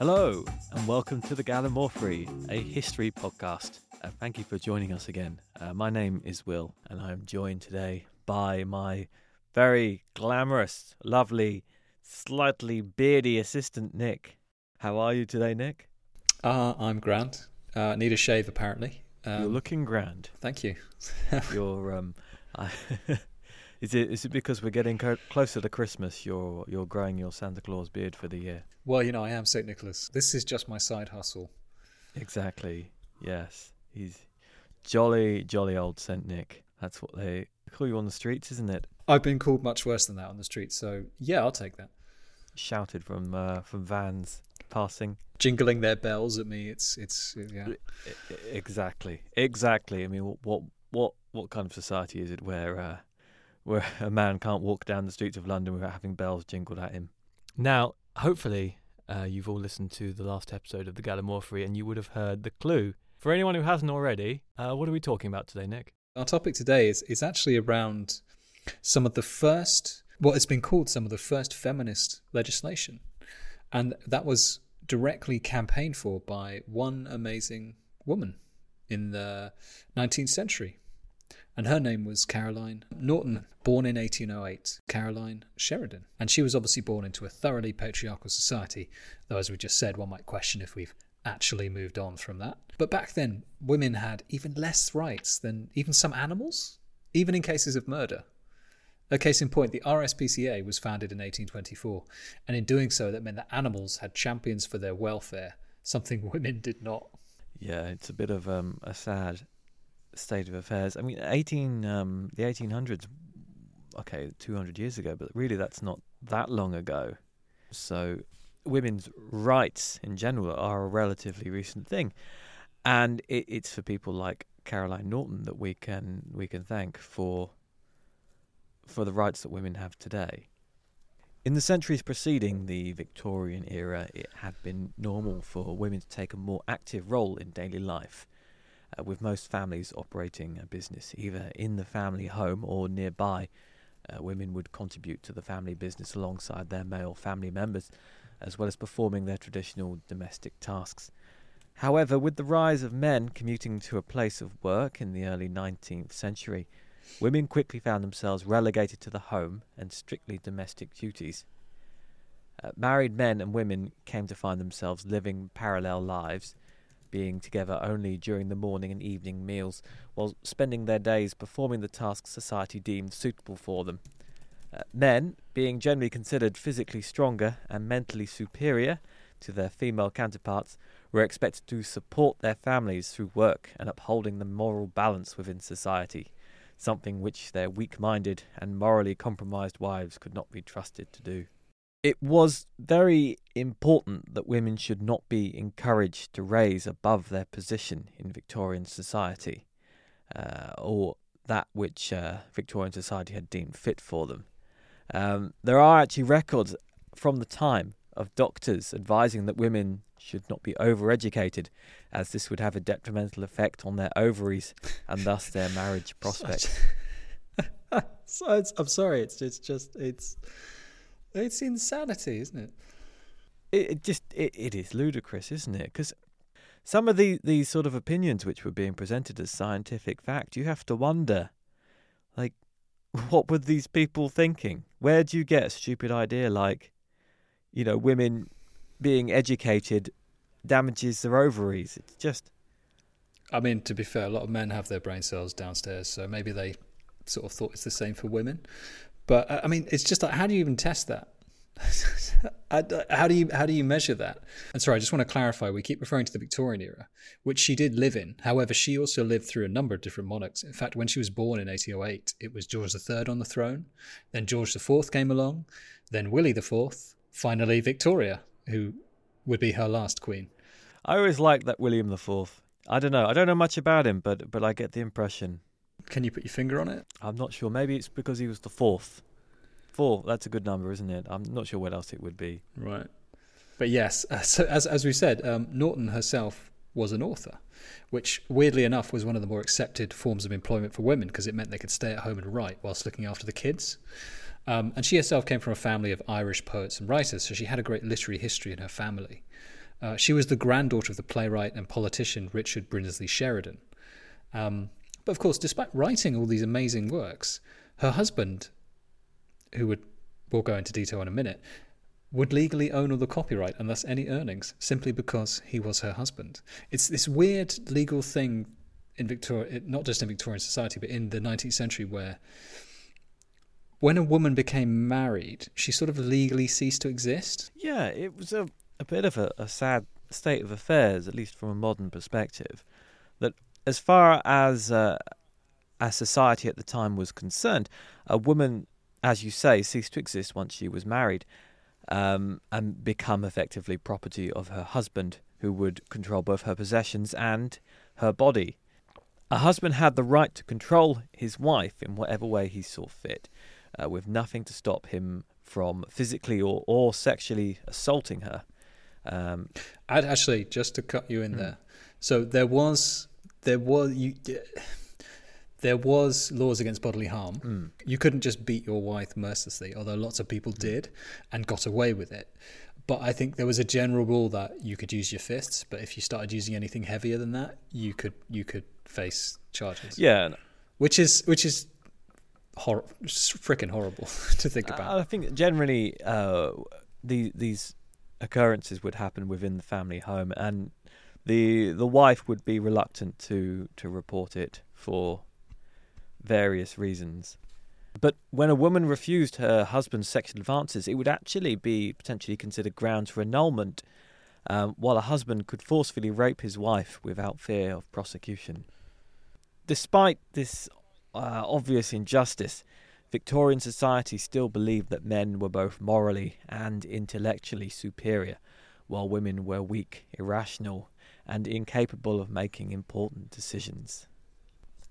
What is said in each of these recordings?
Hello, and welcome to the Gallimorphery, a history podcast. Uh, thank you for joining us again. Uh, my name is Will, and I'm joined today by my very glamorous, lovely, slightly beardy assistant, Nick. How are you today, Nick? Uh, I'm grand. Uh, need a shave, apparently. Um, You're looking grand. Thank you. You're um, I, is it is it because we're getting co- closer to Christmas? You're you're growing your Santa Claus beard for the year. Well, you know, I am Saint Nicholas. This is just my side hustle. Exactly. Yes, he's jolly, jolly old Saint Nick. That's what they call you on the streets, isn't it? I've been called much worse than that on the streets, so yeah, I'll take that. Shouted from uh, from vans passing, jingling their bells at me. It's it's yeah. Exactly, exactly. I mean, what what what kind of society is it where uh, where a man can't walk down the streets of London without having bells jingled at him? Now, hopefully, uh, you've all listened to the last episode of the Gallimorphery, and you would have heard the clue. For anyone who hasn't already, uh, what are we talking about today, Nick? Our topic today is is actually around some of the first, what has been called some of the first feminist legislation, and that was directly campaigned for by one amazing woman in the 19th century. And her name was Caroline Norton, born in 1808, Caroline Sheridan. And she was obviously born into a thoroughly patriarchal society, though, as we just said, one might question if we've actually moved on from that. But back then, women had even less rights than even some animals, even in cases of murder. A case in point, the RSPCA was founded in 1824, and in doing so, that meant that animals had champions for their welfare, something women did not. Yeah, it's a bit of um, a sad state of affairs. I mean, 18, um, the 1800s, okay, 200 years ago, but really that's not that long ago. So women's rights in general are a relatively recent thing, and it, it's for people like Caroline Norton that we can we can thank for for the rights that women have today. In the centuries preceding the Victorian era, it had been normal for women to take a more active role in daily life, uh, with most families operating a business either in the family home or nearby. Uh, women would contribute to the family business alongside their male family members, as well as performing their traditional domestic tasks. However, with the rise of men commuting to a place of work in the early 19th century, women quickly found themselves relegated to the home and strictly domestic duties. Uh, married men and women came to find themselves living parallel lives, being together only during the morning and evening meals, while spending their days performing the tasks society deemed suitable for them. Uh, men, being generally considered physically stronger and mentally superior to their female counterparts, were expected to support their families through work and upholding the moral balance within society something which their weak minded and morally compromised wives could not be trusted to do. It was very important that women should not be encouraged to raise above their position in Victorian society, uh, or that which uh, Victorian society had deemed fit for them. Um, there are actually records from the time of doctors advising that women should not be overeducated, as this would have a detrimental effect on their ovaries and thus their marriage prospects. so I'm sorry, it's it's just it's it's insanity, isn't it? It, it just it, it is ludicrous, isn't it? Because some of the these sort of opinions which were being presented as scientific fact, you have to wonder, like, what were these people thinking? Where do you get a stupid idea like, you know, women being educated damages their ovaries. It's just. I mean, to be fair, a lot of men have their brain cells downstairs, so maybe they sort of thought it's the same for women. But uh, I mean, it's just like, how do you even test that? how do you how do you measure that? And sorry, I just want to clarify. We keep referring to the Victorian era, which she did live in. However, she also lived through a number of different monarchs. In fact, when she was born in 1808, it was George III on the throne. Then George IV came along. Then Willie IV. Finally, Victoria who would be her last queen. I always liked that William IV. I don't know. I don't know much about him, but but I get the impression. Can you put your finger on it? I'm not sure. Maybe it's because he was the fourth. Four. That's a good number, isn't it? I'm not sure what else it would be. Right. But yes, uh, so as as we said, um, Norton herself was an author, which weirdly enough was one of the more accepted forms of employment for women because it meant they could stay at home and write whilst looking after the kids. Um, and she herself came from a family of Irish poets and writers, so she had a great literary history in her family. Uh, she was the granddaughter of the playwright and politician Richard Brinsley Sheridan. Um, but of course, despite writing all these amazing works, her husband, who would we'll go into detail in a minute, would legally own all the copyright and thus any earnings simply because he was her husband. It's this weird legal thing in Victoria, not just in Victorian society, but in the 19th century, where when a woman became married, she sort of legally ceased to exist. Yeah, it was a, a bit of a, a sad state of affairs, at least from a modern perspective. That as far as uh, as society at the time was concerned, a woman, as you say, ceased to exist once she was married, um, and become effectively property of her husband, who would control both her possessions and her body. A husband had the right to control his wife in whatever way he saw fit, uh, with nothing to stop him from physically or, or sexually assaulting her. Um, I'd actually just to cut you in mm. there. So there was there was you there was laws against bodily harm. Mm. You couldn't just beat your wife mercilessly, although lots of people mm. did and got away with it. But I think there was a general rule that you could use your fists, but if you started using anything heavier than that, you could you could face charges. Yeah, which is which is hor- freaking horrible to think about. I think generally uh, the, these occurrences would happen within the family home, and the the wife would be reluctant to to report it for various reasons. But when a woman refused her husband's sexual advances, it would actually be potentially considered grounds for annulment, um, while a husband could forcefully rape his wife without fear of prosecution. Despite this uh, obvious injustice, Victorian society still believed that men were both morally and intellectually superior, while women were weak, irrational, and incapable of making important decisions.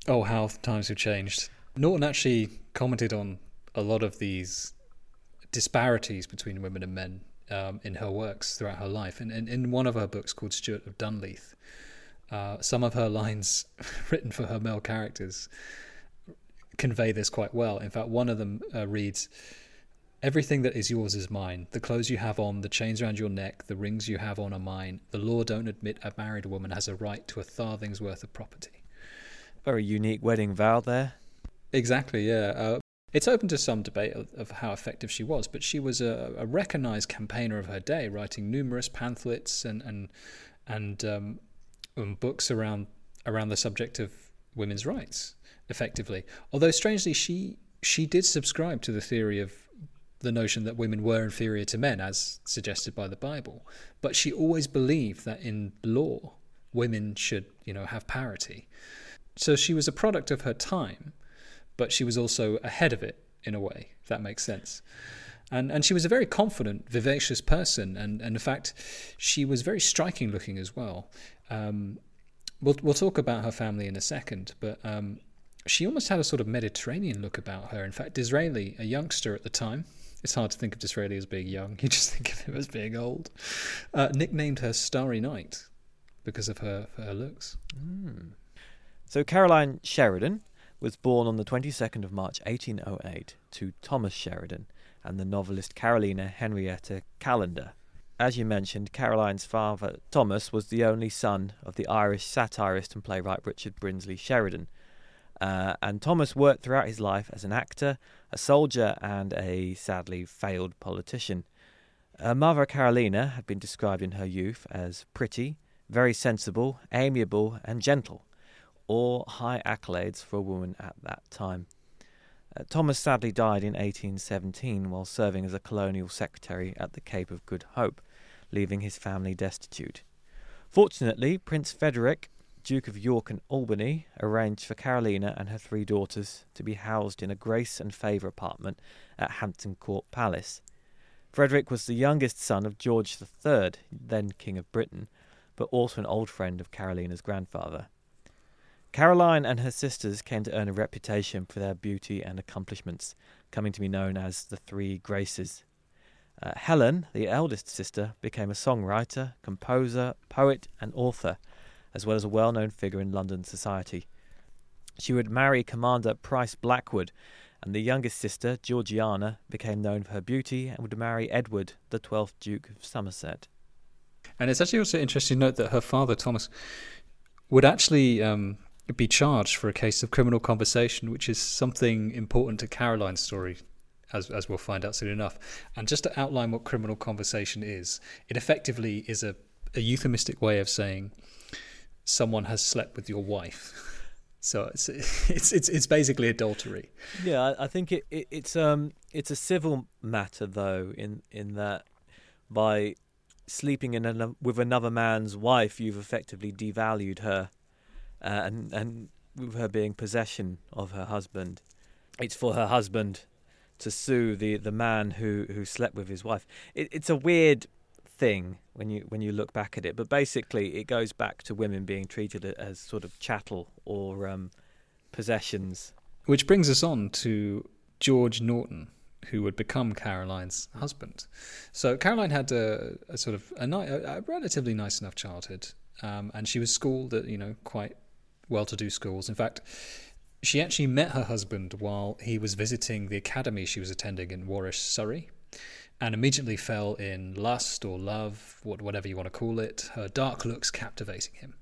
Oh, how times have changed. Norton actually commented on a lot of these disparities between women and men um, in her works throughout her life. And, in one of her books called Stuart of Dunleath, uh, some of her lines written for her male characters convey this quite well. In fact, one of them uh, reads, Everything that is yours is mine. The clothes you have on, the chains around your neck, the rings you have on are mine. The law don't admit a married woman has a right to a farthing's worth of property. Very unique wedding vow there. Exactly, yeah. Uh, it's open to some debate of, of, how effective she was, but she was a, a recognized campaigner of her day, writing numerous pamphlets and and and um, um, books around around the subject of women's rights. Effectively, although strangely, she she did subscribe to the theory of the notion that women were inferior to men, as suggested by the Bible. But she always believed that in law, women should, you know, have parity. So she was a product of her time, but she was also ahead of it in a way, if that makes sense. And and she was a very confident, vivacious person, and, and in fact, she was very striking looking as well. Um, we'll we'll talk about her family in a second, but um, she almost had a sort of Mediterranean look about her. In fact, Disraeli, a youngster at the time, it's hard to think of Disraeli as being young. You just think of him as being old. Uh, nicknamed her Starry Night because of her, her looks. Mm. So Caroline Sheridan was born on the 22nd of March 1808 to Thomas Sheridan and the novelist Carolina Henrietta Callender. As you mentioned, Caroline's father, Thomas, was the only son of the Irish satirist and playwright Richard Brinsley Sheridan. Uh, and Thomas worked throughout his life as an actor, a soldier, and a sadly failed politician. Her mother, Carolina, had been described in her youth as pretty, very sensible, amiable, and gentle, all high accolades for a woman at that time. Uh, Thomas sadly died in 1817 while serving as a colonial secretary at the Cape of Good Hope, leaving his family destitute. Fortunately, Prince Frederick, Duke of York and Albany, arranged for Carolina and her three daughters to be housed in a grace and favour apartment at Hampton Court Palace. Frederick was the youngest son of George III, then King of Britain, but also an old friend of Carolina's grandfather. Caroline and her sisters came to earn a reputation for their beauty and accomplishments, coming to be known as the Three Graces. Uh, Helen, the eldest sister, became a songwriter, composer, poet, and author, as well as a well known figure in London society. She would marry Commander Price Blackwood, and the youngest sister, Georgiana, became known for her beauty and would marry Edward, the twelfth Duke of Somerset. And it's actually also interesting to note that her father, Thomas, would actually um, be charged for a case of criminal conversation, which is something important to Caroline's story, as, as we'll find out soon enough. And just to outline what criminal conversation is, it effectively is a, a euphemistic way of saying someone has slept with your wife. So it's it's it's, it's basically adultery. Yeah, I, think it, it, it's um it's a civil matter though in in that by sleeping in an, with another man's wife, you've effectively devalued her, uh, and and with her being possession of her husband, it's for her husband to sue the, the man who, who slept with his wife. It, it's a weird thing when you when you look back at it, but basically it goes back to women being treated as sort of chattel or um, possessions. Which brings us on to George Norton, who would become Caroline's husband. So Caroline had a, a sort of a, ni- a, relatively nice enough childhood, um, and she was schooled at you know quite well-to-do schools. In fact, she actually met her husband while he was visiting the academy she was attending in Warwick, Surrey, and immediately fell in lust or love, whatever you want to call it. Her dark looks captivating him.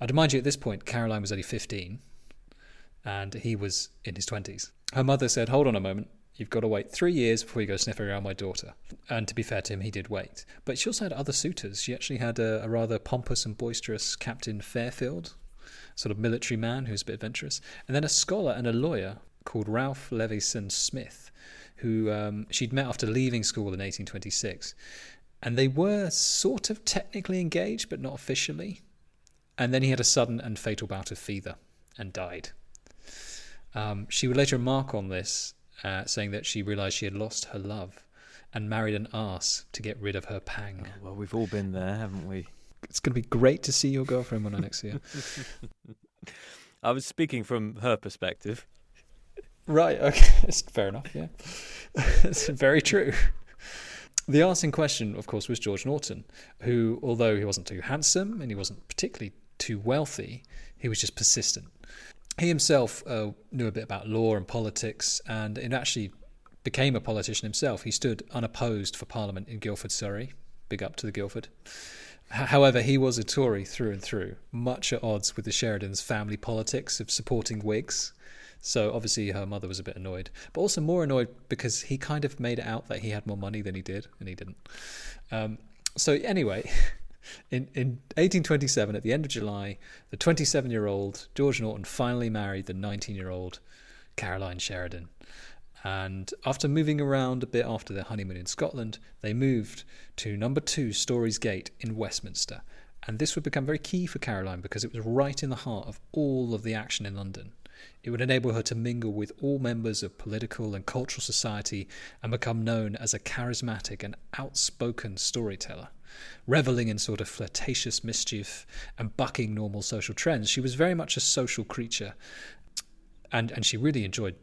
I'd remind you at this point, Caroline was only 15 and he was in his 20s. Her mother said, Hold on a moment. You've got to wait three years before you go sniffing around my daughter. And to be fair to him, he did wait. But she also had other suitors. She actually had a, a rather pompous and boisterous Captain Fairfield, sort of military man who's a bit adventurous, and then a scholar and a lawyer called Ralph Levison Smith, who um, she'd met after leaving school in 1826. And they were sort of technically engaged, but not officially. And then he had a sudden and fatal bout of fever and died. Um, she would later remark on this, uh, saying that she realised she had lost her love and married an ass to get rid of her pang. Oh, well, we've all been there, haven't we? it's going to be great to see your girlfriend when I next see her. I was speaking from her perspective. Right. Okay. It's fair enough. Yeah. It's very true. The arse in question, of course, was George Norton, who, although he wasn't too handsome and he wasn't particularly too wealthy, he was just persistent. He himself uh, knew a bit about law and politics, and it actually became a politician himself. He stood unopposed for Parliament in Guildford, Surrey. Big up to the Guildford. However, he was a Tory through and through, much at odds with the Sheridans' family politics of supporting Whigs. So obviously her mother was a bit annoyed, but also more annoyed because he kind of made it out that he had more money than he did, and he didn't. Um, so anyway, in in 1827, at the end of July, the 27-year-old George Norton finally married the 19-year-old Caroline Sheridan. And after moving around a bit after their honeymoon in Scotland, they moved to number two Storey's Gate in Westminster. And this would become very key for Caroline because it was right in the heart of all of the action in London. It would enable her to mingle with all members of political and cultural society and become known as a charismatic and outspoken storyteller. Reveling in sort of flirtatious mischief and bucking normal social trends, she was very much a social creature. And, and she really enjoyed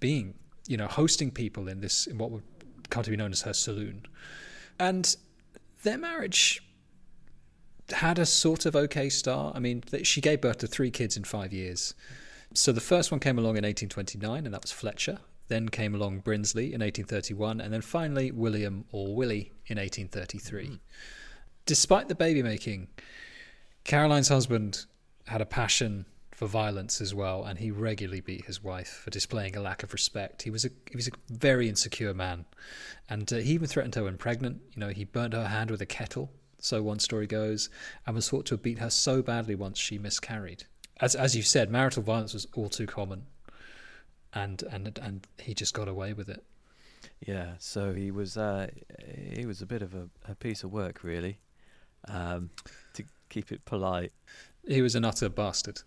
being you know, hosting people in this in what would come to be known as her saloon. And their marriage had a sort of okay start. I mean, she gave birth to three kids in five years. So the first one came along in 1829, and that was Fletcher. Then came along Brinsley in 1831, and then finally William or Willie in 1833. Mm. Despite the baby making, Caroline's husband had a passion for violence as well, and he regularly beat his wife for displaying a lack of respect. He was a he was a very insecure man, and uh, he even threatened her when pregnant. You know, he burnt her hand with a kettle, so one story goes, and was thought to have beat her so badly once she miscarried. As as you said, marital violence was all too common, and and and he just got away with it. Yeah, so he was uh, he was a bit of a, a piece of work, really, um, to keep it polite. He was an utter bastard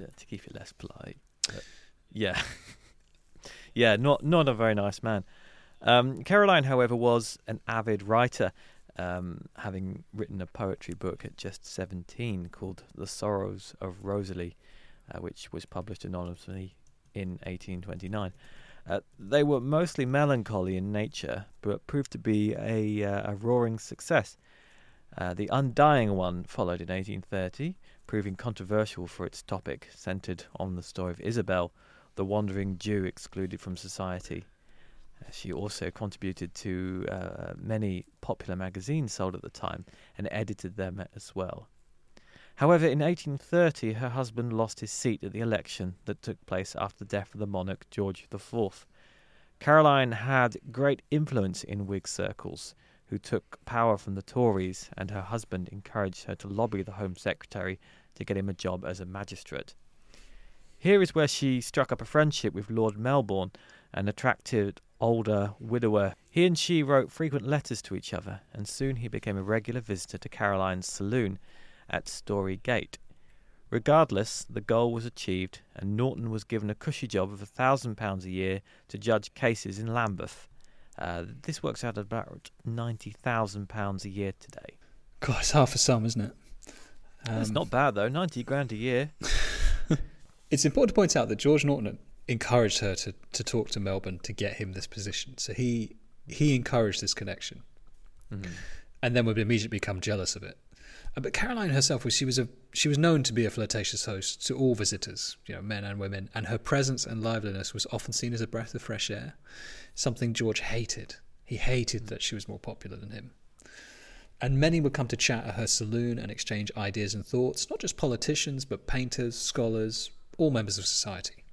Yeah, to keep it less polite. But yeah, yeah, not not a very nice man. Um, Caroline, however, was an avid writer, um, having written a poetry book at just 17 called The Sorrows of Rosalie, uh, which was published anonymously in 1829. Uh, they were mostly melancholy in nature, but proved to be a, uh, a roaring success. Uh, the Undying one followed in 1830, proving controversial for its topic, centered on the story of Isabel, the wandering Jew excluded from society. She also contributed to uh, many popular magazines sold at the time and edited them as well. However, in 1830, her husband lost his seat at the election that took place after the death of the monarch George IV. Caroline had great influence in Whig circles, who took power from the Tories, and her husband encouraged her to lobby the Home Secretary to get him a job as a magistrate. Here is where she struck up a friendship with Lord Melbourne, an attractive older widower. He and she wrote frequent letters to each other, and soon he became a regular visitor to Caroline's saloon at Storey Gate. Regardless, the goal was achieved, and Norton was given a cushy job of a thousand pounds a year to judge cases in Lambeth. Uh, this works out at about ninety thousand pounds a year today. God, it's half a sum, isn't it? That's Um, not bad though. Ninety grand a year. It's important to point out that George Norton encouraged her to, to talk to Melbourne to get him this position. So he he encouraged this connection, Mhm. and then would immediately become jealous of it. Uh, But Caroline herself was she was a she was known to be a flirtatious host to all visitors, you know, men and women, and her presence and liveliness was often seen as a breath of fresh air, something George hated. He hated that she was more popular than him. And many would come to chat at her saloon and exchange ideas and thoughts, not just politicians, but painters, scholars, all members of society.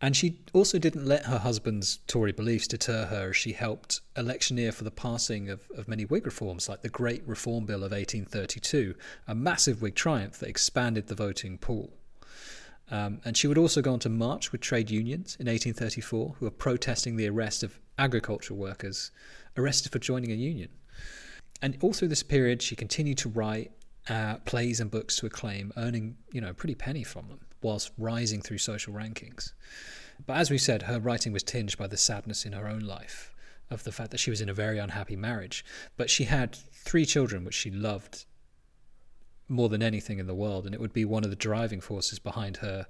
And she also didn't let her husband's Tory beliefs deter her as she helped electioneer for the passing of, of many Whig reforms, like the Great Reform Bill of 1832, a massive Whig triumph that expanded the voting pool. Um, and she would also go on to march with trade unions in 1834, who were protesting the arrest of agricultural workers arrested for joining a union. And all through this period, she continued to write uh, plays and books to acclaim, earning you know a pretty penny from them, whilst rising through social rankings. But as we said, her writing was tinged by the sadness in her own life of the fact that she was in a very unhappy marriage. But she had three children, which she loved more than anything in the world, and it would be one of the driving forces behind her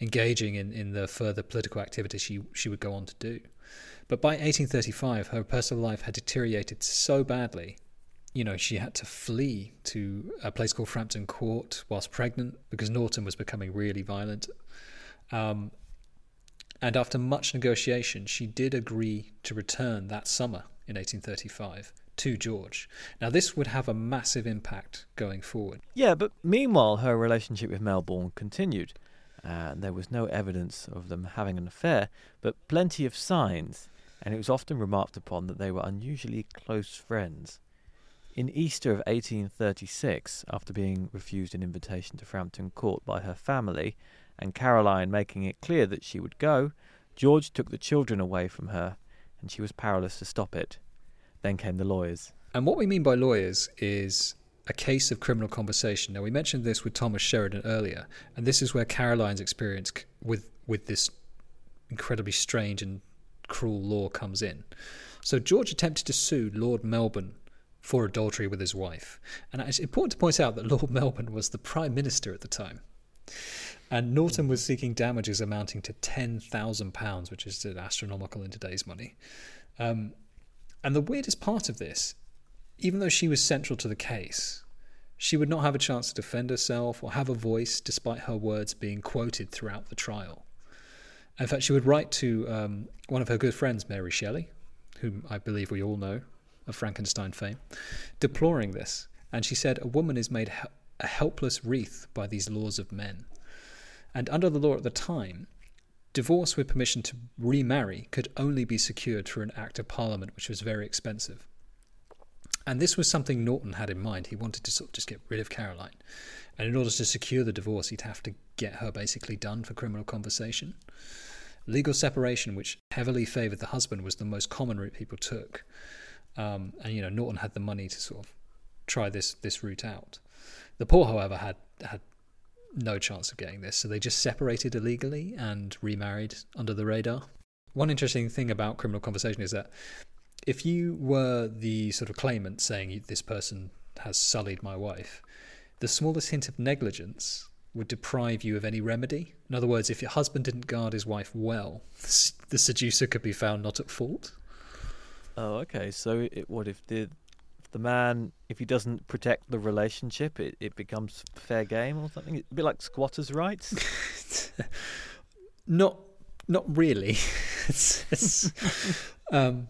engaging in, in the further political activity she she would go on to do. But by 1835, her personal life had deteriorated so badly you know, she had to flee to a place called Frampton Court whilst pregnant because Norton was becoming really violent. Um, and after much negotiation, she did agree to return that summer in 1835 to George. Now, this would have a massive impact going forward. Yeah, but meanwhile, her relationship with Melbourne continued. Uh, there was no evidence of them having an affair, but plenty of signs, and it was often remarked upon that they were unusually close friends. In Easter of 1836, after being refused an invitation to Frampton Court by her family, and Caroline making it clear that she would go, George took the children away from her, and she was powerless to stop it. Then came the lawyers. And what we mean by lawyers is a case of criminal conversation. Now, we mentioned this with Thomas Sheridan earlier, and this is where Caroline's experience with, with this incredibly strange and cruel law comes in. So, George attempted to sue Lord Melbourne for adultery with his wife. And it's important to point out that Lord Melbourne was the Prime Minister at the time. And Norton was seeking damages amounting to £10,000, which is astronomical in today's money. Um, and the weirdest part of this, even though she was central to the case, she would not have a chance to defend herself or have a voice despite her words being quoted throughout the trial. In fact, she would write to um, one of her good friends, Mary Shelley, whom I believe we all know of Frankenstein fame, deploring this. And she said, A woman is made a helpless wreath by these laws of men. And under the law at the time, divorce with permission to remarry could only be secured through an act of parliament, which was very expensive. And this was something Norton had in mind. He wanted to sort of just get rid of Caroline. And in order to secure the divorce, he'd have to get her basically done for criminal conversation. Legal separation, which heavily favoured the husband, was the most common route people took. Um, and, you know, Norton had the money to sort of try this, this route out. The poor, however, had, had no chance of getting this, so they just separated illegally and remarried under the radar. One interesting thing about criminal conversation is that if you were the sort of claimant saying this person has sullied my wife, the smallest hint of negligence would deprive you of any remedy. In other words, if your husband didn't guard his wife well, the seducer could be found not at fault. Oh, okay. So, it, what if the the man, if he doesn't protect the relationship, it, it becomes fair game or something? A bit like squatters' rights. not, not really. it's, it's, Um,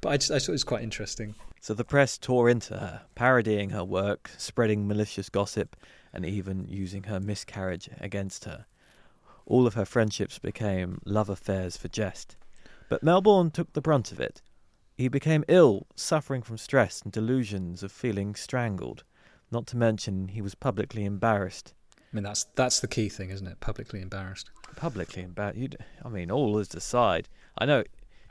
but I just I thought it was quite interesting. So the press tore into her, parodying her work, spreading malicious gossip, and even using her miscarriage against her. All of her friendships became love affairs for jest. But Melbourne took the brunt of it. He became ill, suffering from stress and delusions of feeling strangled. Not to mention, he was publicly embarrassed. I mean, that's that's the key thing, isn't it? Publicly embarrassed. Publicly embarrassed. I mean, all is aside. I know,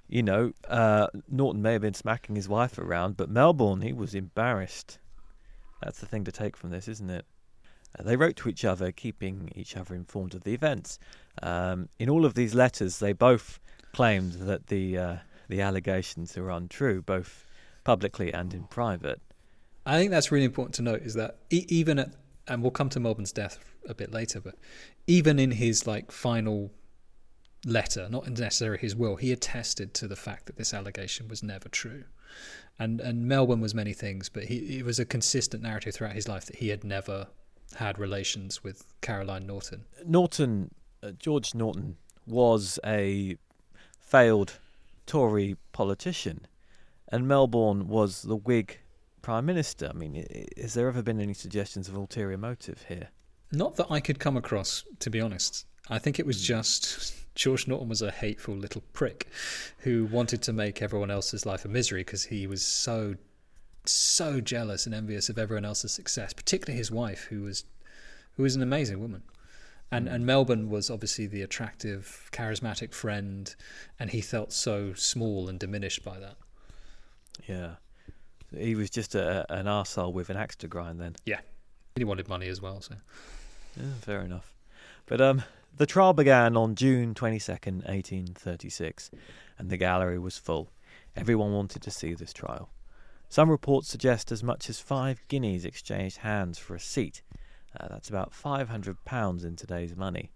you know, uh, Norton may have been smacking his wife around, but Melbourne, he was embarrassed. That's the thing to take from this, isn't it? Uh, they wrote to each other, keeping each other informed of the events. Um, in all of these letters, they both claimed that the uh, the allegations are untrue, both publicly and in private. I think that's really important to note is that e- even at, and we'll come to Melbourne's death a bit later, but even in his like final letter, not necessarily his will, he attested to the fact that this allegation was never true. And and Melbourne was many things, but he it was a consistent narrative throughout his life that he had never had relations with Caroline Norton. Norton, uh, George Norton, was a failed Tory politician, and Melbourne was the Whig prime minister. I mean, has there ever been any suggestions of ulterior motive here? Not that I could come across, to be honest. I think it was Hmm. just George Norton was a hateful little prick who wanted to make everyone else's life a misery because he was so so jealous and envious of everyone else's success, particularly his wife, who was who was an amazing woman. And and Melbourne was obviously the attractive, charismatic friend, and he felt so small and diminished by that. Yeah, he was just a, an arsehole with an axe to grind. Then, yeah, He wanted money as well, so yeah, fair enough. But um, the trial began on June twenty second, eighteen thirty six, and the gallery was full. Everyone wanted to see this trial. Some reports suggest as much as five guineas exchanged hands for a seat. Uh, that's about five hundred pounds in today's money.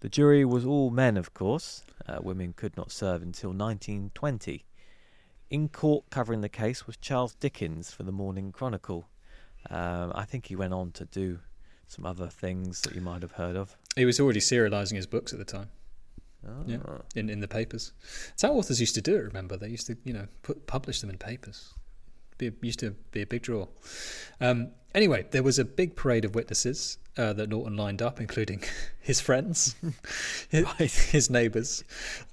The jury was all men, of course. Uh, women could not serve until 1920. In court covering the case was Charles Dickens for the Morning Chronicle. Um, I think he went on to do some other things that you might have heard of. he was already serializing his books at the time. Oh. Yeah. in, in the papers. It's how authors used to do it. Remember, they used to you know put publish them in papers. Be used to be a big draw. Um, anyway, there was a big parade of witnesses uh, that Norton lined up, including his friends, his, his neighbours,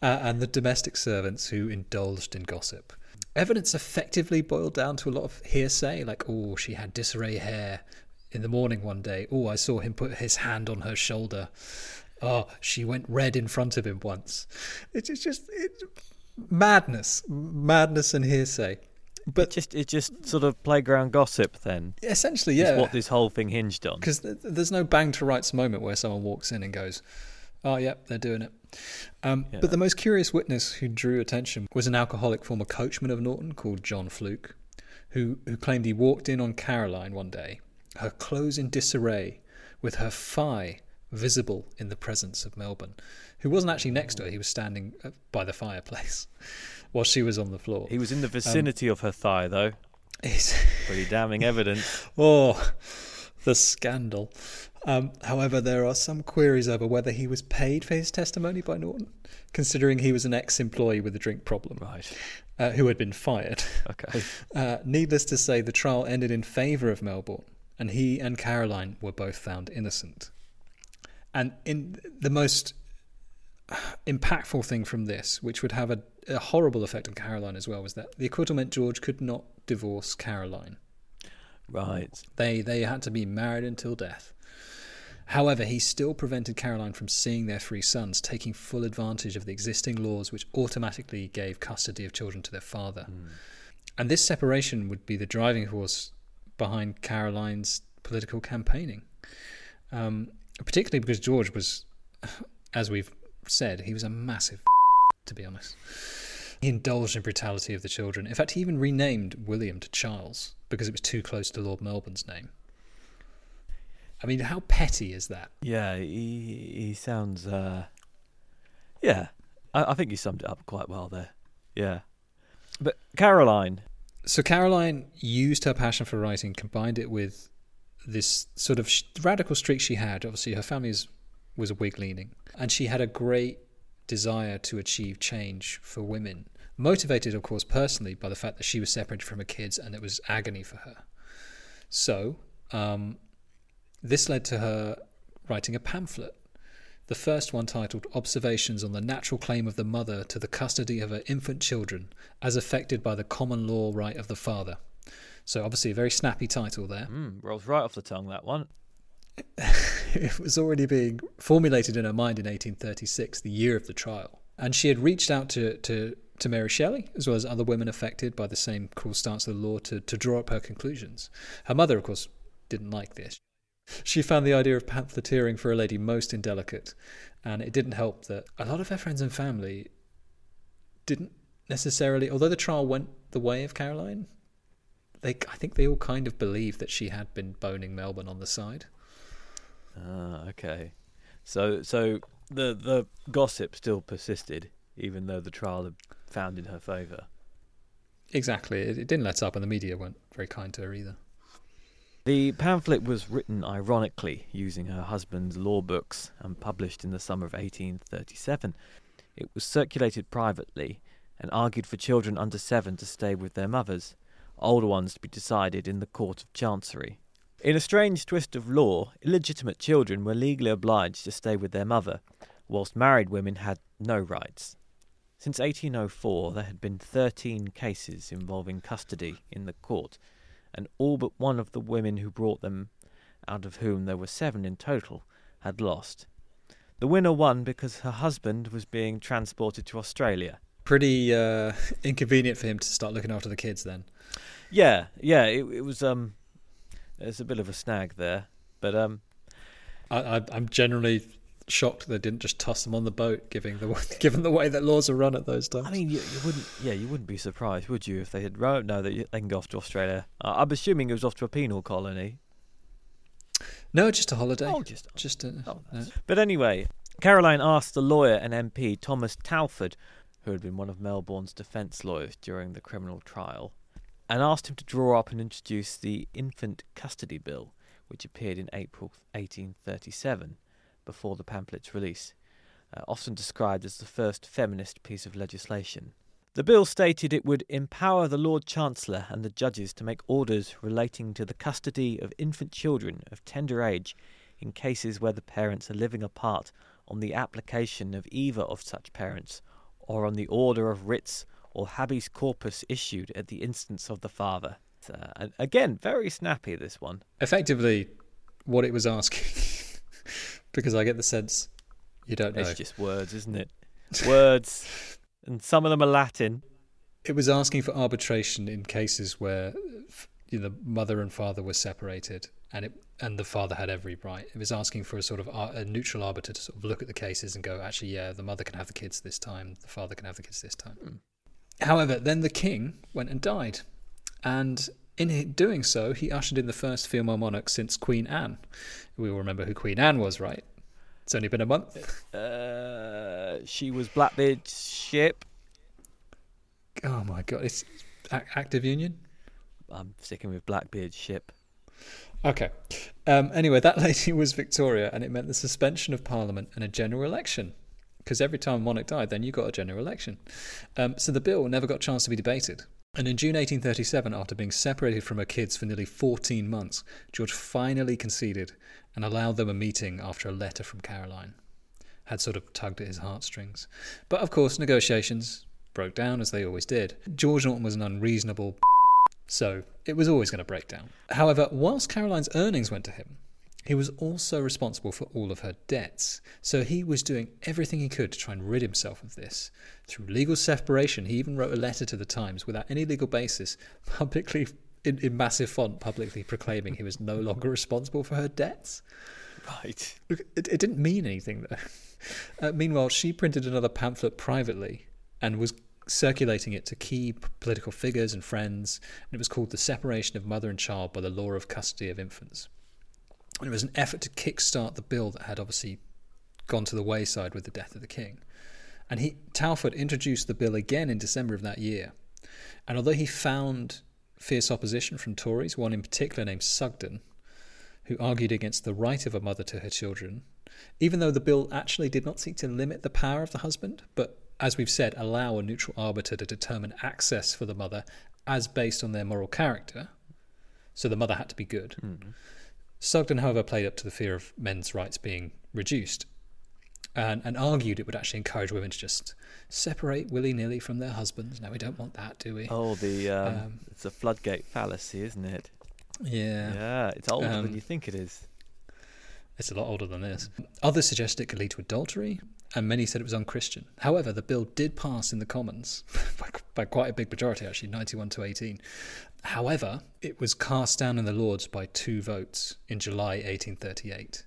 uh, and the domestic servants who indulged in gossip. Evidence effectively boiled down to a lot of hearsay, like oh, she had disarray hair in the morning one day. Oh, I saw him put his hand on her shoulder. Oh, she went red in front of him once. It's it's just it's madness, madness and hearsay. But But just it's just sort of playground gossip then. essentially, yeah, what this whole thing hinged on. because th- there's no bang to rights moment where someone walks in and goes, "Oh, yep, they're doing it." Um, Yeah. But the most curious witness who drew attention was an alcoholic former coachman of Norton called John Fluke, who who claimed he walked in on Caroline one day, her clothes in disarray, with her thigh visible in the presence of Melbourne, who wasn't actually next to her. He was standing uh, by the fireplace while she was on the floor. He was in the vicinity of her thigh, though. He's- Pretty damning evidence. Oh, the scandal. Um, however, there are some queries over whether he was paid for his testimony by Norton, considering he was an ex employee with a drink problem Right. uh, who had been fired. Okay. Uh, needless to say, the trial ended in favour of Melbourne, and he and Caroline were both found innocent. And in the most impactful thing from this, which would have a, a horrible effect on Caroline as well, was that the acquittal meant George could not divorce Caroline. Right. They they had to be married until death. However, he still prevented Caroline from seeing their three sons, taking full advantage of the existing laws which automatically gave custody of children to their father. And this separation would be the driving force behind Caroline's political campaigning. Um, particularly because George was, as we've said, he was a massive to be honest. He indulged in brutality of the children. In fact, he even renamed William to Charles because it was too close to Lord Melbourne's name. I mean, how petty is that? Yeah, he he sounds. Uh, yeah, I, I think you summed it up quite well there. Yeah, but Caroline. So Caroline used her passion for writing, combined it with this sort of sh- radical streak she had. Obviously, her family is, was a Whig leaning, and she had a great desire to achieve change for women motivated, of course, personally by the fact that she was separated from her kids and it was agony for her. So, um, this led to her writing a pamphlet, the first one titled Observations on the Natural Claim of the Mother to the Custody of Her Infant Children, as affected by the common law right of the father. So, obviously, a very snappy title there. Mm, rolls right off the tongue, that one. it was already being formulated in her mind in 1836, the year of the trial. And she had reached out to, to, to Mary Shelley, as well as other women affected by the same cruel stance of the law, to, to draw up her conclusions. Her mother, of course, didn't like this. She found the idea of pamphleteering for a lady most indelicate, and it didn't help that a lot of her friends and family didn't necessarily, although the trial went the way of Caroline, they I think they all kind of believed that she had been boning Melbourne on the side. Ah, okay. So, so the the gossip still persisted, even though the trial had found in her favour. Exactly. It, it didn't let up, and the media weren't very kind to her either. The pamphlet was written ironically, using her husband's law books, and published in the summer of 1837. It was circulated privately and argued for children under seven to stay with their mothers, older ones to be decided in the Court of Chancery. In a strange twist of law, illegitimate children were legally obliged to stay with their mother, whilst married women had no rights. Since 1804, there had been 13 cases involving custody in the court, and all but one of the women who brought them, out of whom there were seven in total, had lost. The winner won because her husband was being transported to Australia. Pretty uh, inconvenient for him to start looking after the kids then. Yeah, yeah, it, it was um there's a bit of a snag there, but um, I, I, I'm generally shocked they didn't just toss them on the boat, given the given the way that laws are run at those times. I mean, you, you wouldn't, yeah, you wouldn't be surprised, would you, if they had wrote no that they can go off to Australia? Uh, I'm assuming it was off to a penal colony. No, just a holiday. Oh, just just a, oh, no. But anyway, Caroline asked the lawyer and MP Thomas Talfourd, who had been one of Melbourne's defence lawyers during the criminal trial, and asked him to draw up and introduce the Infant Custody Bill, which appeared in April 1837, before the pamphlet's release, uh, often described as the first feminist piece of legislation. The bill stated it would empower the Lord Chancellor and the judges to make orders relating to the custody of infant children of tender age in cases where the parents are living apart on the application of either of such parents or on the order of writs or habeas corpus issued at the instance of the father. Uh, and again, very snappy, this one. Effectively, what it was asking, because I get the sense you don't know. It's just words, isn't it? words. And some of them are Latin. It was asking for arbitration in cases where you know, the mother and father were separated, and it and the father had every right. It was asking for a sort of a neutral arbiter to sort of look at the cases and go, actually, yeah, the mother can have the kids this time, the father can have the kids this time. Hmm. However, then the king went and died, and in doing so, he ushered in the first female monarch since Queen Anne. We all remember who Queen Anne was, right? It's only been a month. Uh, she was Blackbeard's ship. Oh my god, it's Act of Union. I'm sticking with Blackbeard's ship. Okay. Um, anyway, that lady was Victoria, and it meant the suspension of Parliament and a general election. Because every time monarch died, then you got a general election. Um, so the bill never got a chance to be debated. And in June 1837, after being separated from her kids for nearly 14 months, George finally conceded and allowed them a meeting after a letter from Caroline. Had sort of tugged at his heartstrings. But of course, negotiations broke down as they always did. George Norton was an unreasonable so it was always going to break down. However, whilst Caroline's earnings went to him, he was also responsible for all of her debts. So he was doing everything he could to try and rid himself of this. Through legal separation, he even wrote a letter to the Times without any legal basis, publicly, in, in massive font, publicly proclaiming he was no longer responsible for her debts. Right. Look, it, it didn't mean anything, though. Uh, meanwhile, she printed another pamphlet privately and was circulating it to key political figures and friends, and it was called The Separation of Mother and Child by the Law of Custody of Infants. And it was an effort to kickstart the bill that had obviously gone to the wayside with the death of the king. And he, Talfourd introduced the bill again in December of that year. And although he found fierce opposition from Tories, one in particular named Sugden, who argued against the right of a mother to her children, even though the bill actually did not seek to limit the power of the husband, but as we've said, allow a neutral arbiter to determine access for the mother as based on their moral character. So the mother had to be good. Mm. Sugden, however, played up to the fear of men's rights being reduced and, and argued it would actually encourage women to just separate willy nilly from their husbands. Now, we don't want that, do we? Oh, the um, Um, it's a floodgate fallacy, isn't it? Yeah. Yeah, it's older Um, than you think it is. It's a lot older than this. Others suggested it could lead to adultery, and many said it was unchristian. However, the bill did pass in the Commons by, by quite a big majority, actually, 91 to 18. However, it was cast down in the Lords by two votes in July 1838.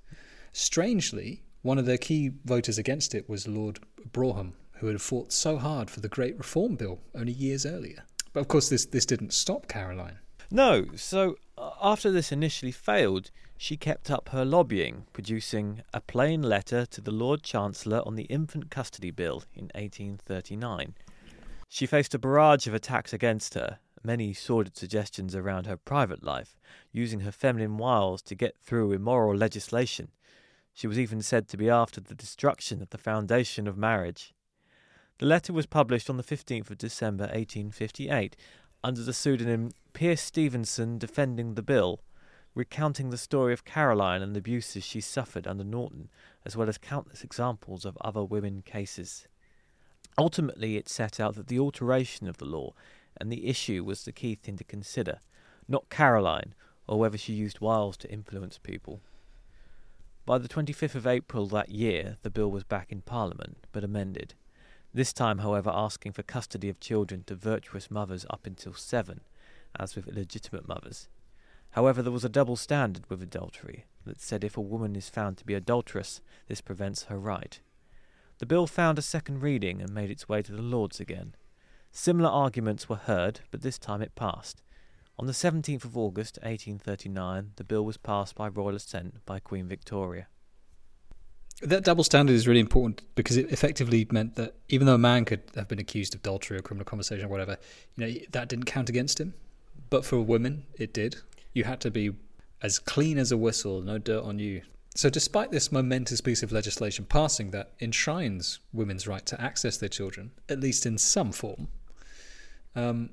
Strangely, one of the key voters against it was Lord Brougham, who had fought so hard for the Great Reform Bill only years earlier. But of course, this, this didn't stop Caroline. No, so uh, after this initially failed, she kept up her lobbying, producing a plain letter to the Lord Chancellor on the Infant Custody Bill in 1839. She faced a barrage of attacks against her, many sordid suggestions around her private life, using her feminine wiles to get through immoral legislation. She was even said to be after the destruction of the foundation of marriage. The letter was published on the 15th of December 1858 under the pseudonym Pearce Stevenson Defending the Bill, recounting the story of Caroline and the abuses she suffered under Norton, as well as countless examples of other women cases. Ultimately, it set out that the alteration of the law and the issue was the key thing to consider, not Caroline, or whether she used wiles to influence people. By the 25th of April that year, the bill was back in Parliament, but amended. This time, however, asking for custody of children to virtuous mothers up until seven, as with illegitimate mothers. However, there was a double standard with adultery that said if a woman is found to be adulterous, this prevents her right. The bill found a second reading and made its way to the Lords again. Similar arguments were heard, but this time it passed. On the 17th of August 1839, the bill was passed by royal assent by Queen Victoria. That double standard is really important because it effectively meant that even though a man could have been accused of adultery or criminal conversation or whatever, you know, that didn't count against him. But for women, it did. You had to be as clean as a whistle, no dirt on you. So, despite this momentous piece of legislation passing that enshrines women's right to access their children, at least in some form, um,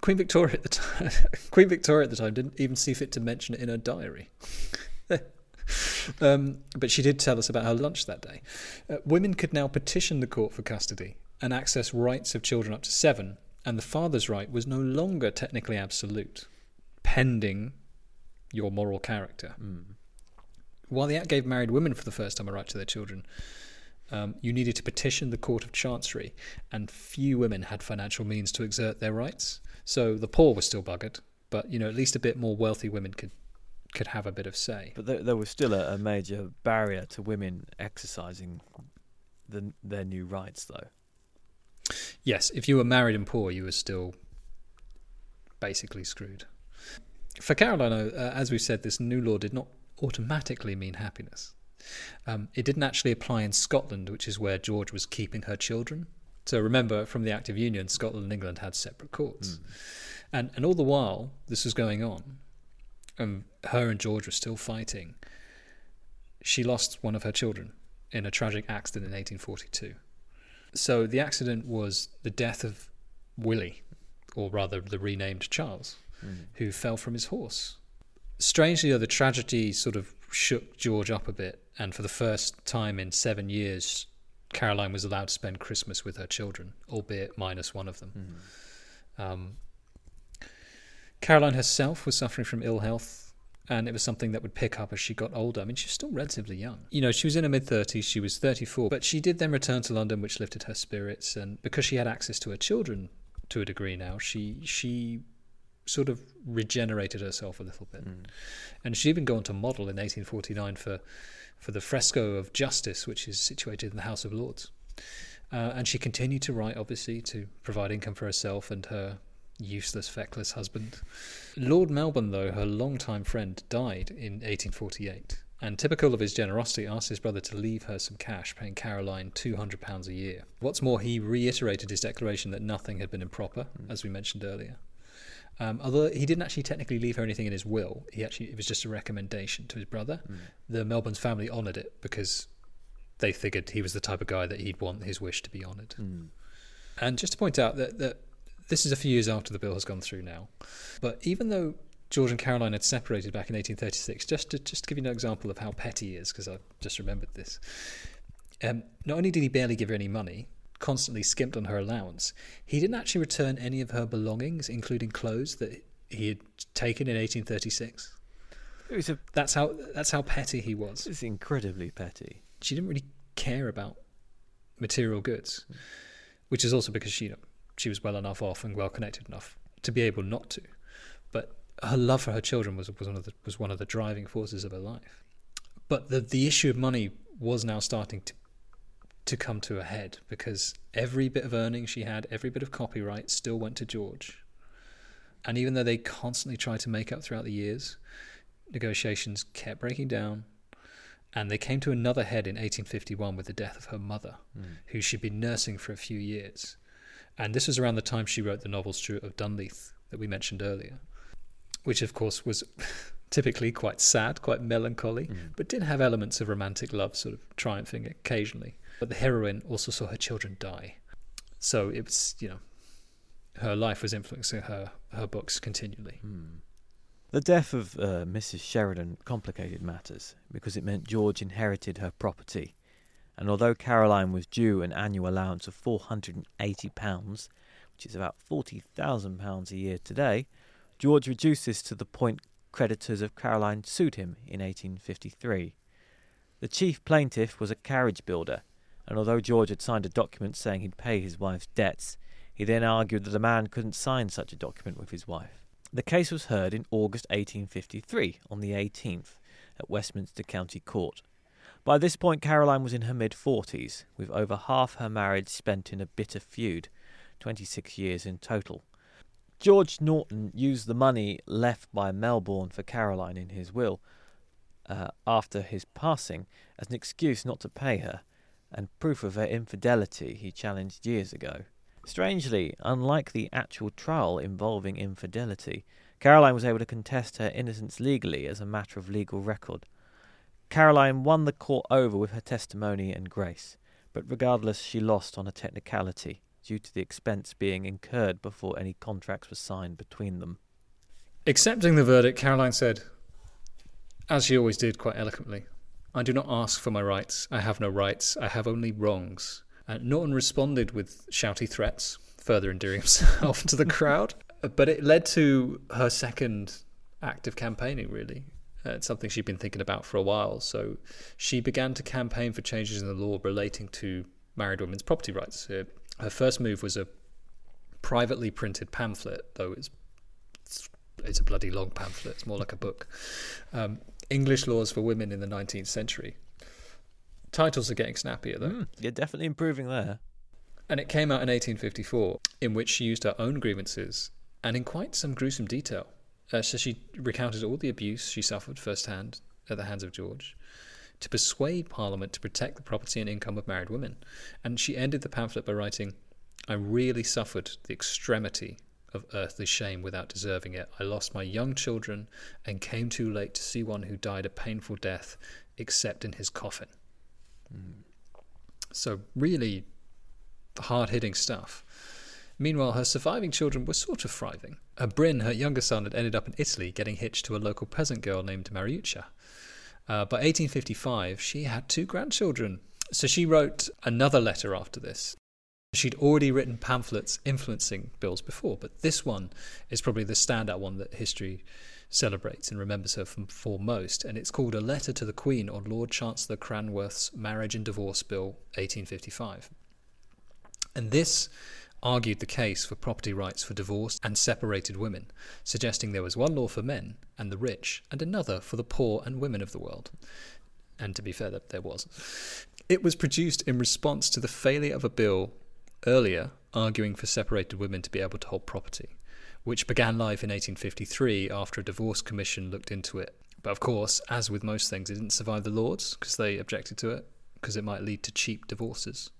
Queen Victoria at the time, Queen Victoria at the time didn't even see fit to mention it in her diary. um, but she did tell us about her lunch that day. Uh, women could now petition the court for custody and access rights of children up to seven, and the father's right was no longer technically absolute, pending your moral character. Mm. While the Act gave married women for the first time a right to their children, um, you needed to petition the Court of Chancery, and few women had financial means to exert their rights. So the poor were still buggered, but you know at least a bit more wealthy women could could have a bit of say. But there, there was still a, a major barrier to women exercising the, their new rights, though. Yes, if you were married and poor, you were still basically screwed. For Carolina, uh, as we said, this new law did not automatically mean happiness. Um, it didn't actually apply in Scotland, which is where George was keeping her children. So remember, from the Act of Union, Scotland and England had separate courts. Mm. And, and all the while this was going on, and her and George were still fighting, she lost one of her children in a tragic accident in 1842. So the accident was the death of Willie, or rather the renamed Charles, Mm. who fell from his horse. Strangely, though, the tragedy sort of shook George up a bit, and for the first time in seven years, Caroline was allowed to spend Christmas with her children, albeit minus one of them. Mm. Um, Caroline herself was suffering from ill health, and it was something that would pick up as she got older. I mean, she's still relatively young. You know, she was in her mid 30s, she was 34, but she did then return to London, which lifted her spirits. And because she had access to her children to a degree now, she she sort of regenerated herself a little bit. Mm. And she even gone to model in 1849 for for the fresco of Justice, which is situated in the House of Lords. Uh, and she continued to write, obviously, to provide income for herself and her useless, feckless husband. Lord Melbourne, though, her longtime friend, died in 1848. And typical of his generosity, asked his brother to leave her some cash, paying Caroline £200 a year. What's more, he reiterated his declaration that nothing had been improper, as we mentioned earlier. Um, although he didn't actually technically leave her anything in his will, he actually it was just a recommendation to his brother. Mm. The Melbourne's family honoured it because they figured he was the type of guy that he'd want his wish to be honoured. Mm. And just to point out that, that this is a few years after the bill has gone through now, but even though George and Caroline had separated back in 1836, just to just to give you an example of how petty he is, because I just remembered this. Um, not only did he barely give her any money, constantly skimped on her allowance, he didn't actually return any of her belongings, including clothes that he had taken in 1836. It was a, That's how that's how petty he was. it's incredibly petty. She didn't really care about material goods, which is also because she you know, she was well enough off and well connected enough to be able not to. But her love for her children was was one of the was one of the driving forces of her life. But the the issue of money was now starting to to come to a head because every bit of earning she had, every bit of copyright still went to George. And even though they constantly tried to make up throughout the years, negotiations kept breaking down. And they came to another head in 1851 with the death of her mother, Mm. who she'd been nursing for a few years. And this was around the time she wrote the novel Stuart of Dunleith that we mentioned earlier, which, of course, was typically quite sad, quite melancholy, Mm. but did have elements of romantic love sort of triumphing occasionally. But the heroine also saw her children die. So it was, you know, her life was influencing her, her books continually. Hmm. The death of uh, Mrs. Sheridan complicated matters because it meant George inherited her property, and although Caroline was due an annual allowance of four hundred and eighty pounds, which is about forty thousand pounds a year today, George reduced this to the point creditors of Caroline sued him in 1853. The chief plaintiff was a carriage builder, and although George had signed a document saying he'd pay his wife's debts, he then argued that a man couldn't sign such a document with his wife. The case was heard in August 1853, on the 18th, at Westminster County Court. By this point, Caroline was in her mid 40s, with over half her marriage spent in a bitter feud, 26 years in total. George Norton used the money left by Melbourne for Caroline in his will uh, after his passing as an excuse not to pay her, and proof of her infidelity he challenged years ago. Strangely, unlike the actual trial involving infidelity, Caroline was able to contest her innocence legally as a matter of legal record. Caroline won the court over with her testimony and grace, but regardless, she lost on a technicality due to the expense being incurred before any contracts were signed between them. Accepting the verdict, Caroline said, as she always did quite eloquently, I do not ask for my rights. I have no rights. I have only wrongs. Uh, Norton responded with shouty threats, further endearing himself to the crowd. But it led to her second act of campaigning, really. Uh, it's something she'd been thinking about for a while. So she began to campaign for changes in the law relating to married women's property rights. Uh, her first move was a privately printed pamphlet, though it's it's a bloody long pamphlet. It's more like a book. Um, English laws for women in the 19th century. Titles are getting snappier though. Mm, you're definitely improving there. And it came out in 1854, in which she used her own grievances and in quite some gruesome detail. Uh, so she recounted all the abuse she suffered firsthand at the hands of George to persuade Parliament to protect the property and income of married women. And she ended the pamphlet by writing, I really suffered the extremity of earthly shame without deserving it. I lost my young children and came too late to see one who died a painful death, except in his coffin. So, really hard hitting stuff. Meanwhile, her surviving children were sort of thriving. Uh, Bryn, her younger son, had ended up in Italy getting hitched to a local peasant girl named Mariuccia. Uh, by 1855, she had two grandchildren. So she wrote another letter after this. She'd already written pamphlets influencing bills before, but this one is probably the standout one that history celebrates and remembers her from foremost, and it's called A Letter to the Queen on Lord Chancellor Cranworth's Marriage and Divorce Bill 1855. And this argued the case for property rights for divorced and separated women, suggesting there was one law for men and the rich, and another for the poor and women of the world. And to be fair, there was. It was produced in response to the failure of a bill earlier arguing for separated women to be able to hold property, which began life in 1853 after a divorce commission looked into it. But of course, as with most things, it didn't survive the Lords because they objected to it because it might lead to cheap divorces.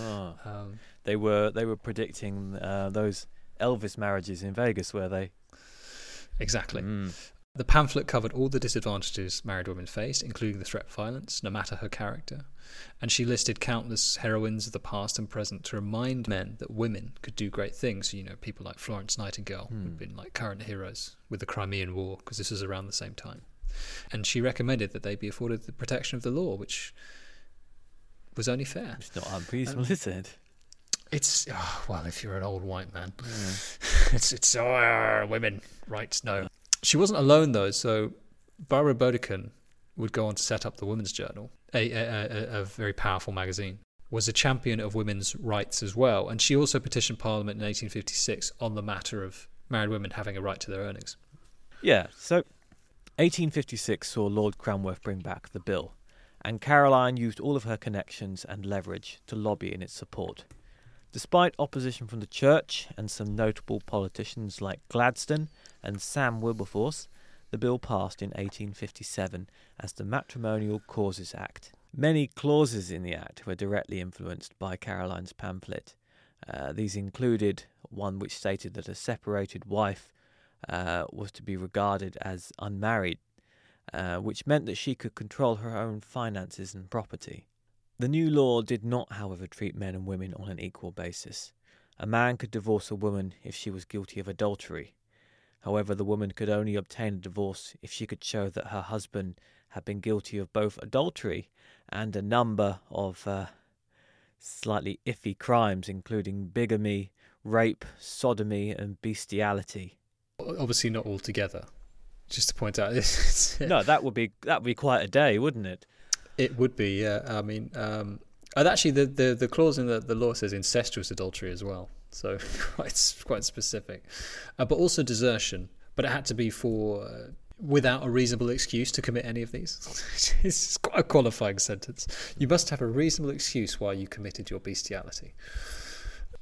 Ah. Um, They were they were predicting uh, those Elvis marriages in Vegas, were they? exactly. Mm. The pamphlet covered all the disadvantages married women faced, including the threat of violence, no matter her character. And she listed countless heroines of the past and present to remind men that women could do great things. You know, people like Florence Nightingale, Hmm. who've been like current heroes with the Crimean War, because this was around the same time. And she recommended that they be afforded the protection of the law, which was only fair. It's not unreasonable, um, is it? It's oh, well, if you're an old white man, it's it's oh, women rights. No, she wasn't alone though. So Barbara Bodichon would go on to set up the Women's Journal, a, a, a, very powerful magazine. Was a champion of women's rights as well, and she also petitioned Parliament in 1856 on the matter of married women having a right to their earnings. Yeah, so 1856 saw Lord Cranworth bring back the bill, and Caroline used all of her connections and leverage to lobby in its support. Despite opposition from the church and some notable politicians like Gladstone and Sam Wilberforce, the bill passed in 1857 as the Matrimonial Causes Act. Many clauses in the Act were directly influenced by Caroline's pamphlet. Uh, these included one which stated that a separated wife uh, was to be regarded as unmarried, uh, which meant that she could control her own finances and property. The new law did not, however, treat men and women on an equal basis. A man could divorce a woman if she was guilty of adultery. However, the woman could only obtain a divorce if she could show that her husband had been guilty of both adultery and a number of uh, slightly iffy crimes, including bigamy, rape, sodomy, and bestiality. Obviously, not all together. Just to point out, it's, no, that would be that would be quite a day, wouldn't it? It would be, yeah. I mean, um, and actually, the, the, the clause in the, the law says incestuous adultery as well, so quite quite specific. Uh, but also desertion, but it had to be for uh, without a reasonable excuse to commit any of these. it's quite a qualifying sentence. You must have a reasonable excuse why you committed your bestiality.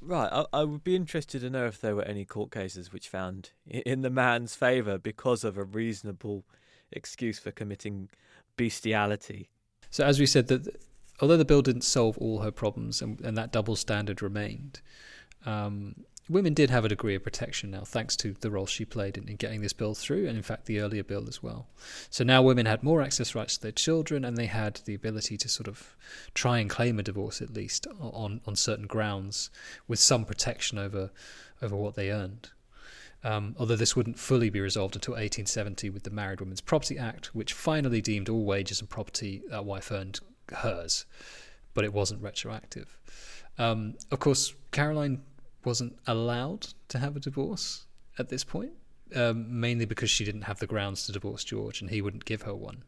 Right, I, I would be interested to know if there were any court cases which found in the man's favour because of a reasonable excuse for committing bestiality. So, as we said, that although the bill didn't solve all her problems and, and that double standard remained, um, women did have a degree of protection now, thanks to the role she played in, in getting this bill through, and in fact the earlier bill as well. So now women had more access rights to their children, and they had the ability to sort of try and claim a divorce at least on on certain grounds, with some protection over over what they earned. Um, although this wouldn't fully be resolved until 1870 with the Married Women's Property Act, which finally deemed all wages and property that wife earned hers, but it wasn't retroactive. Um, of course, Caroline wasn't allowed to have a divorce at this point, um, mainly because she didn't have the grounds to divorce George and he wouldn't give her one.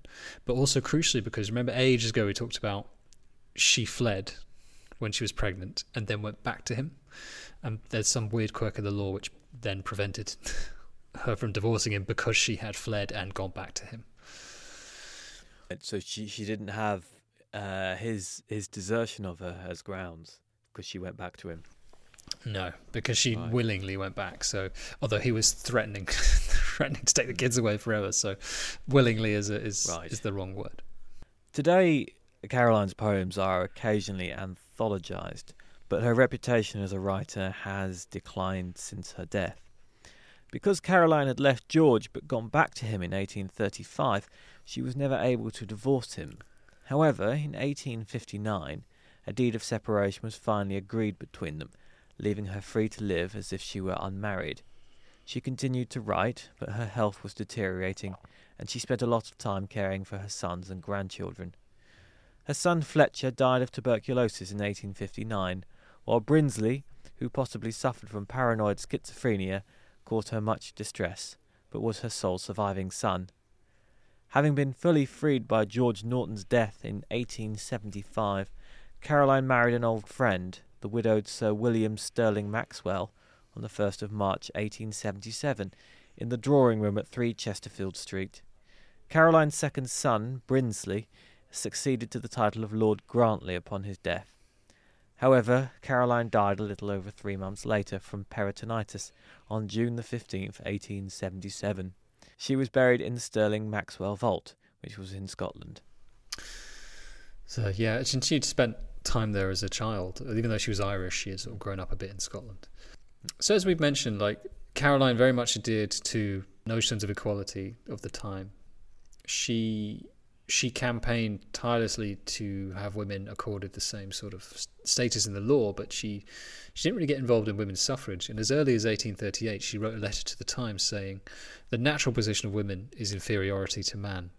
But also crucially because remember ages ago we talked about she fled when she was pregnant and then went back to him. And there's some weird quirk of the law which then prevented her from divorcing him because she had fled and gone back to him. So she she didn't have uh, his his desertion of her as grounds because she went back to him. No, because she Right. willingly went back. So, although he was threatening, threatening to take the kids away forever, so willingly is a, is Right. is the wrong word. Today, Caroline's poems are occasionally anthologized, but her reputation as a writer has declined since her death. Because Caroline had left George but gone back to him in 1835, she was never able to divorce him. However, in 1859, a deed of separation was finally agreed between them, leaving her free to live as if she were unmarried. She continued to write, but her health was deteriorating, and she spent a lot of time caring for her sons and grandchildren. Her son Fletcher died of tuberculosis in 1859, while Brinsley, who possibly suffered from paranoid schizophrenia, caused her much distress, but was her sole surviving son. Having been fully freed by George Norton's death in 1875, Caroline married an old friend, the widowed Sir William Stirling Maxwell, on the 1st of March 1877, in the drawing room at 3 Chesterfield Street. Caroline's second son, Brinsley, succeeded to the title of Lord Grantley upon his death. However, Caroline died a little over three months later from peritonitis on June the 15th, 1877. She was buried in the Stirling Maxwell Vault, which was in Scotland. So yeah, she she'd spent time there as a child, even though she was Irish. She had sort of grown up a bit in Scotland. So as we've mentioned, like Caroline very much adhered to notions of equality of the time. She she campaigned tirelessly to have women accorded the same sort of status in the law, but she she didn't really get involved in women's suffrage. And as early as 1838, she wrote a letter to the Times saying, "The natural position of women is inferiority to man.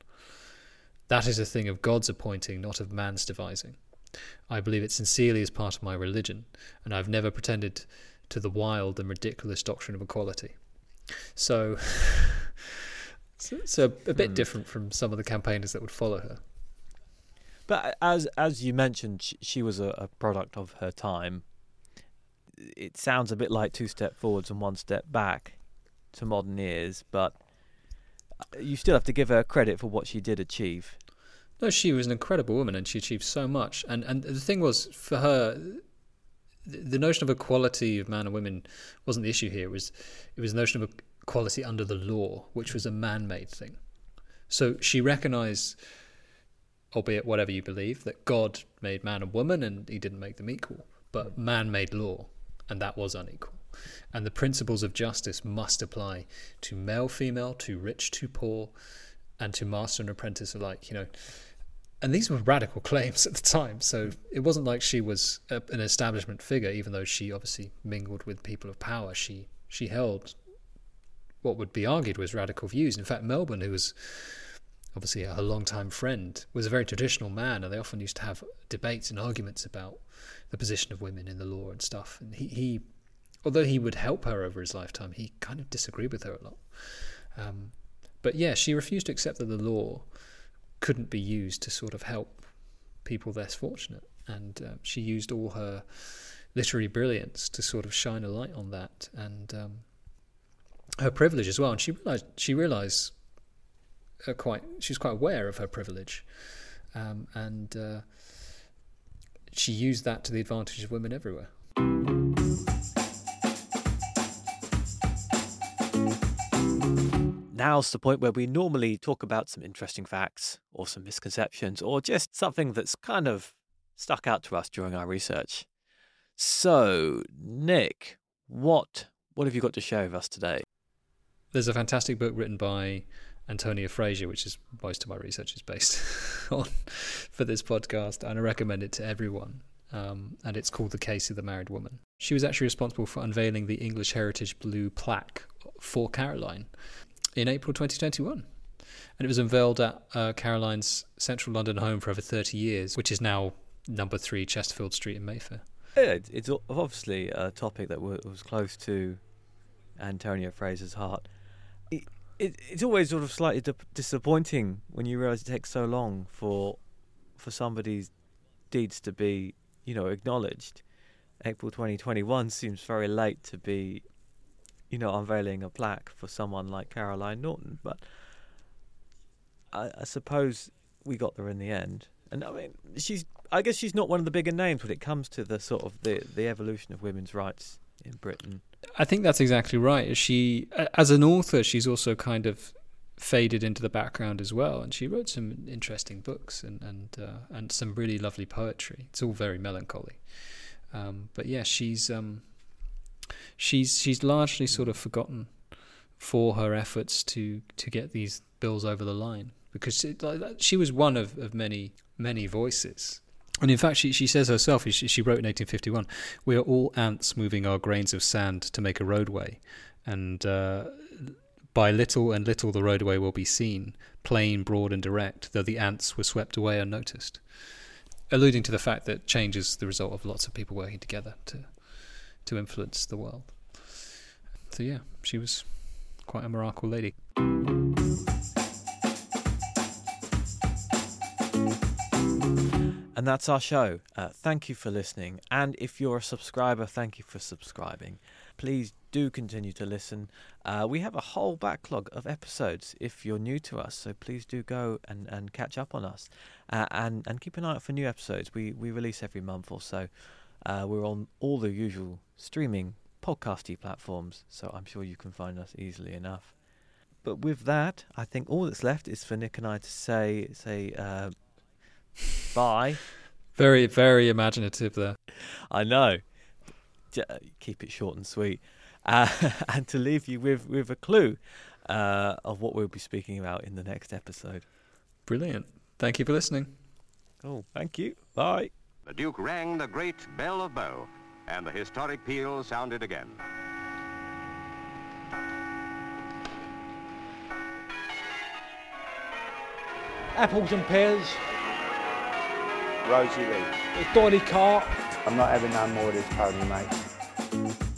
That is a thing of God's appointing, not of man's devising. I believe it sincerely as part of my religion, and I've never pretended to the wild and ridiculous doctrine of equality." So. So, so a bit hmm. different from some of the campaigners that would follow her. But as as you mentioned, she, she was a, a, product of her time. It sounds a bit like two step forwards and one step back to modern ears, but you still have to give her credit for what she did achieve. No, she was an incredible woman, and she achieved so much. And and the thing was, for her, the notion of equality of man and women wasn't the issue here. It was it was the notion of equality under the law, which was a man made thing. So she recognized, albeit whatever you believe, that God made man and woman and he didn't make them equal, but man made law, and that was unequal. And the principles of justice must apply to male, female, to rich, to poor, and to master and apprentice alike, you know. And these were radical claims at the time, so it wasn't like she was a, an establishment figure, even though she obviously mingled with people of power. She she held what would be argued was radical views. In fact, Melbourne, who was obviously a long-time friend, was a very traditional man, and they often used to have debates and arguments about the position of women in the law and stuff. And he, he although he would help her over his lifetime, he kind of disagreed with her a lot. Um, but yeah, she refused to accept that the law couldn't be used to sort of help people less fortunate, and uh, she used all her literary brilliance to sort of shine a light on that and um, her privilege as well, and she realized she realized uh, quite she was quite aware of her privilege, um, and uh, she used that to the advantage of women everywhere. Now's the point where we normally talk about some interesting facts or some misconceptions or just something that's kind of stuck out to us during our research. So, Nick, what what have you got to share with us today? There's a fantastic book written by Antonia Fraser, which is most of my research is based on for this podcast, and I recommend it to everyone. Um, and it's called The Case of the Married Woman. She was actually responsible for unveiling the English Heritage Blue plaque for Caroline in April 2021. And it was unveiled at uh, Caroline's central London home for over 30 years, which is now number three Chesterfield Street in Mayfair. Yeah, it's obviously a topic that was close to Antonia Fraser's heart it, it, it's always sort of slightly di- disappointing when you realise it takes so long for for somebody's deeds to be, you know, acknowledged. April 2021 seems very late to be, you know, unveiling a plaque for someone like Caroline Norton, but I, I suppose we got there in the end. And I mean, she's. I guess she's not one of the bigger names when it comes to the sort of the the evolution of women's rights in Britain. I think that's exactly right. She, as an author, she's also kind of faded into the background as well, and she wrote some interesting books and and uh, and some really lovely poetry. It's all very melancholy, um, but yeah, she's um, she's she's largely sort of forgotten for her efforts to to get these bills over the line because she, she was one of, of many many voices and in fact, she, she says herself, she, she wrote in 1851, we are all ants moving our grains of sand to make a roadway. And uh, by little and little the roadway will be seen, plain, broad, and direct, though the ants were swept away unnoticed. Alluding to the fact that change is the result of lots of people working together to, to influence the world. So, yeah, she was quite a miracle lady. And that's our show. Uh, thank you for listening. And if you're a subscriber, thank you for subscribing. Please do continue to listen. Uh, we have a whole backlog of episodes if you're new to us, so please do go and, and catch up on us. Uh, and, and keep an eye out for new episodes. We, we release every month or so. Uh, we're on all the usual streaming podcasty platforms, so I'm sure you can find us easily enough. But with that, I think all that's left is for Nick and I to say say uh, Bye. Very, very imaginative there. I know. Keep it short and sweet. Uh, and to leave you with, with a clue uh, of what we'll be speaking about in the next episode. Brilliant. Thank you for listening. Oh, thank you. Bye. The Duke rang the great bell of Bow, and the historic peal sounded again. apples and pears, Rosie Lee. a dolly cart. I'm not having no more of this pony, mate.